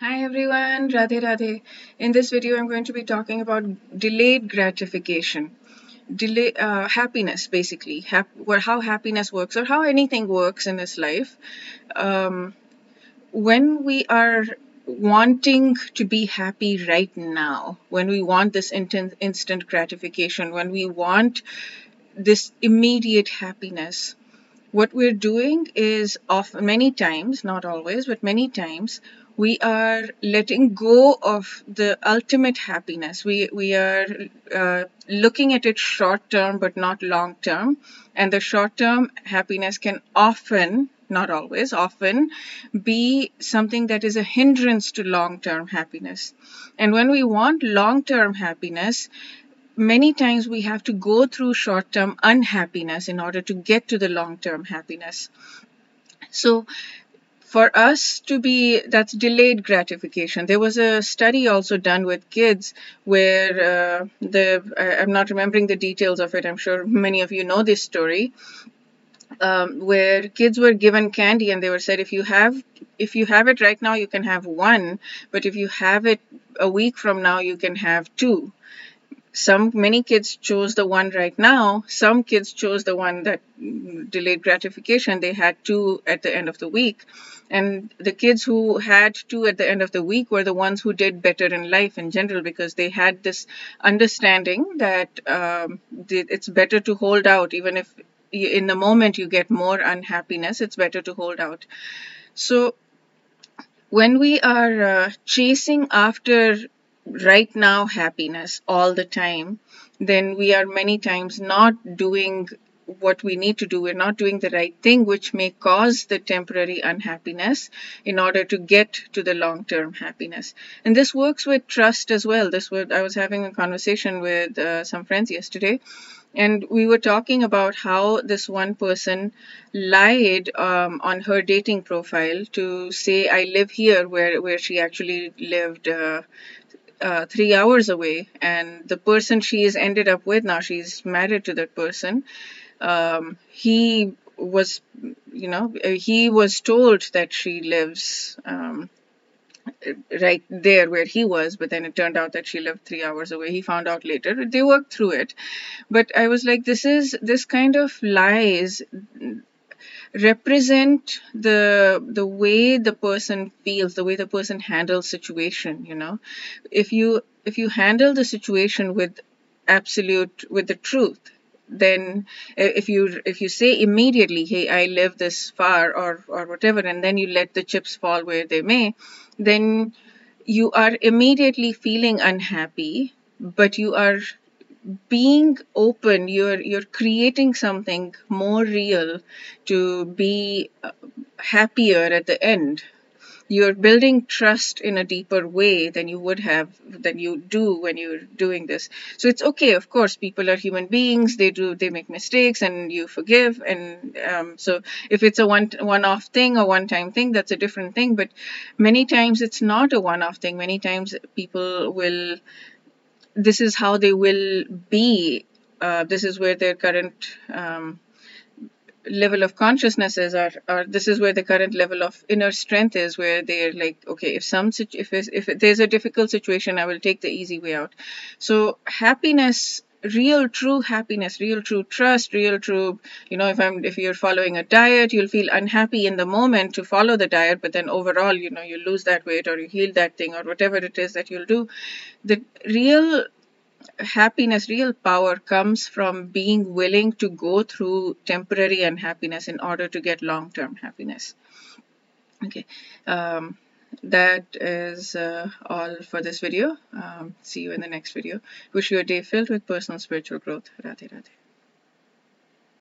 Hi everyone, Radhe Radhe. In this video, I'm going to be talking about delayed gratification, delay uh, happiness, basically, hap how happiness works or how anything works in this life. Um, when we are wanting to be happy right now, when we want this instant instant gratification, when we want this immediate happiness, what we're doing is often many times, not always, but many times, we are letting go of the ultimate happiness. We, we are uh, looking at it short term but not long term. And the short term happiness can often, not always, often be something that is a hindrance to long term happiness. And when we want long term happiness, many times we have to go through short term unhappiness in order to get to the long term happiness. So, for us to be that's delayed gratification. There was a study also done with kids where uh, the i'm not remembering the details of it. I'm sure many of you know this story. Um, where kids were given candy and they were said if you have if you have it right now you can have one but if you have it a week from now you can have two some many kids chose the one right now. Some kids chose the one that delayed gratification. They had two at the end of the week. And the kids who had two at the end of the week were the ones who did better in life in general because they had this understanding that um, it's better to hold out. Even if in the moment you get more unhappiness it's better to hold out. So when we are uh, chasing after right now happiness all the time, then we are many times not doing what we need to do. We're not doing the right thing, which may cause the temporary unhappiness in order to get to the long term happiness. And this works with trust as well. This would, I was having a conversation with uh, some friends yesterday. And we were talking about how this one person lied um, on her dating profile to say, I live here, where, where she actually lived uh, uh, three hours away, and the person she she's ended up with now, she's married to that person. Um, he was, you know, he was told that she lives um, right there where he was, but then it turned out that she lived three hours away. He found out later. They worked through it, but I was like, this is this kind of lies represent the the way the person feels the way the person handles situation you know. If you if you handle the situation with absolute with the truth then eh, if you if you say immediately hey i live this far or or whatever and then you let the chips fall where they may then you are immediately feeling unhappy but you are being open you're you're creating something more real to be uh, happier at the end. You're building trust in a deeper way than you would have than you do when you're doing this. So it's okay of course people are human beings they do they make mistakes and you forgive and um, so if it's a one one off thing or one time thing that's a different thing but many times it's not a one off thing. Many times people will this is how they will be. Uh, this is where their current um, level of consciousness is, or, or this is where the current level of inner strength is, where they're like, okay, if some if if there's a difficult situation, I will take the easy way out. So happiness real true happiness real true trust real true you know if i'm if you're following a diet you'll feel unhappy in the moment to follow the diet but then overall you know you lose that weight or you heal that thing or whatever it is that you'll do. The real happiness real power comes from being willing to go through temporary unhappiness in order to get long-term happiness. Okay um, that is uh, all for this video. Um, see you in the next video. Wish you a day filled with personal spiritual growth. Radhe Radhe.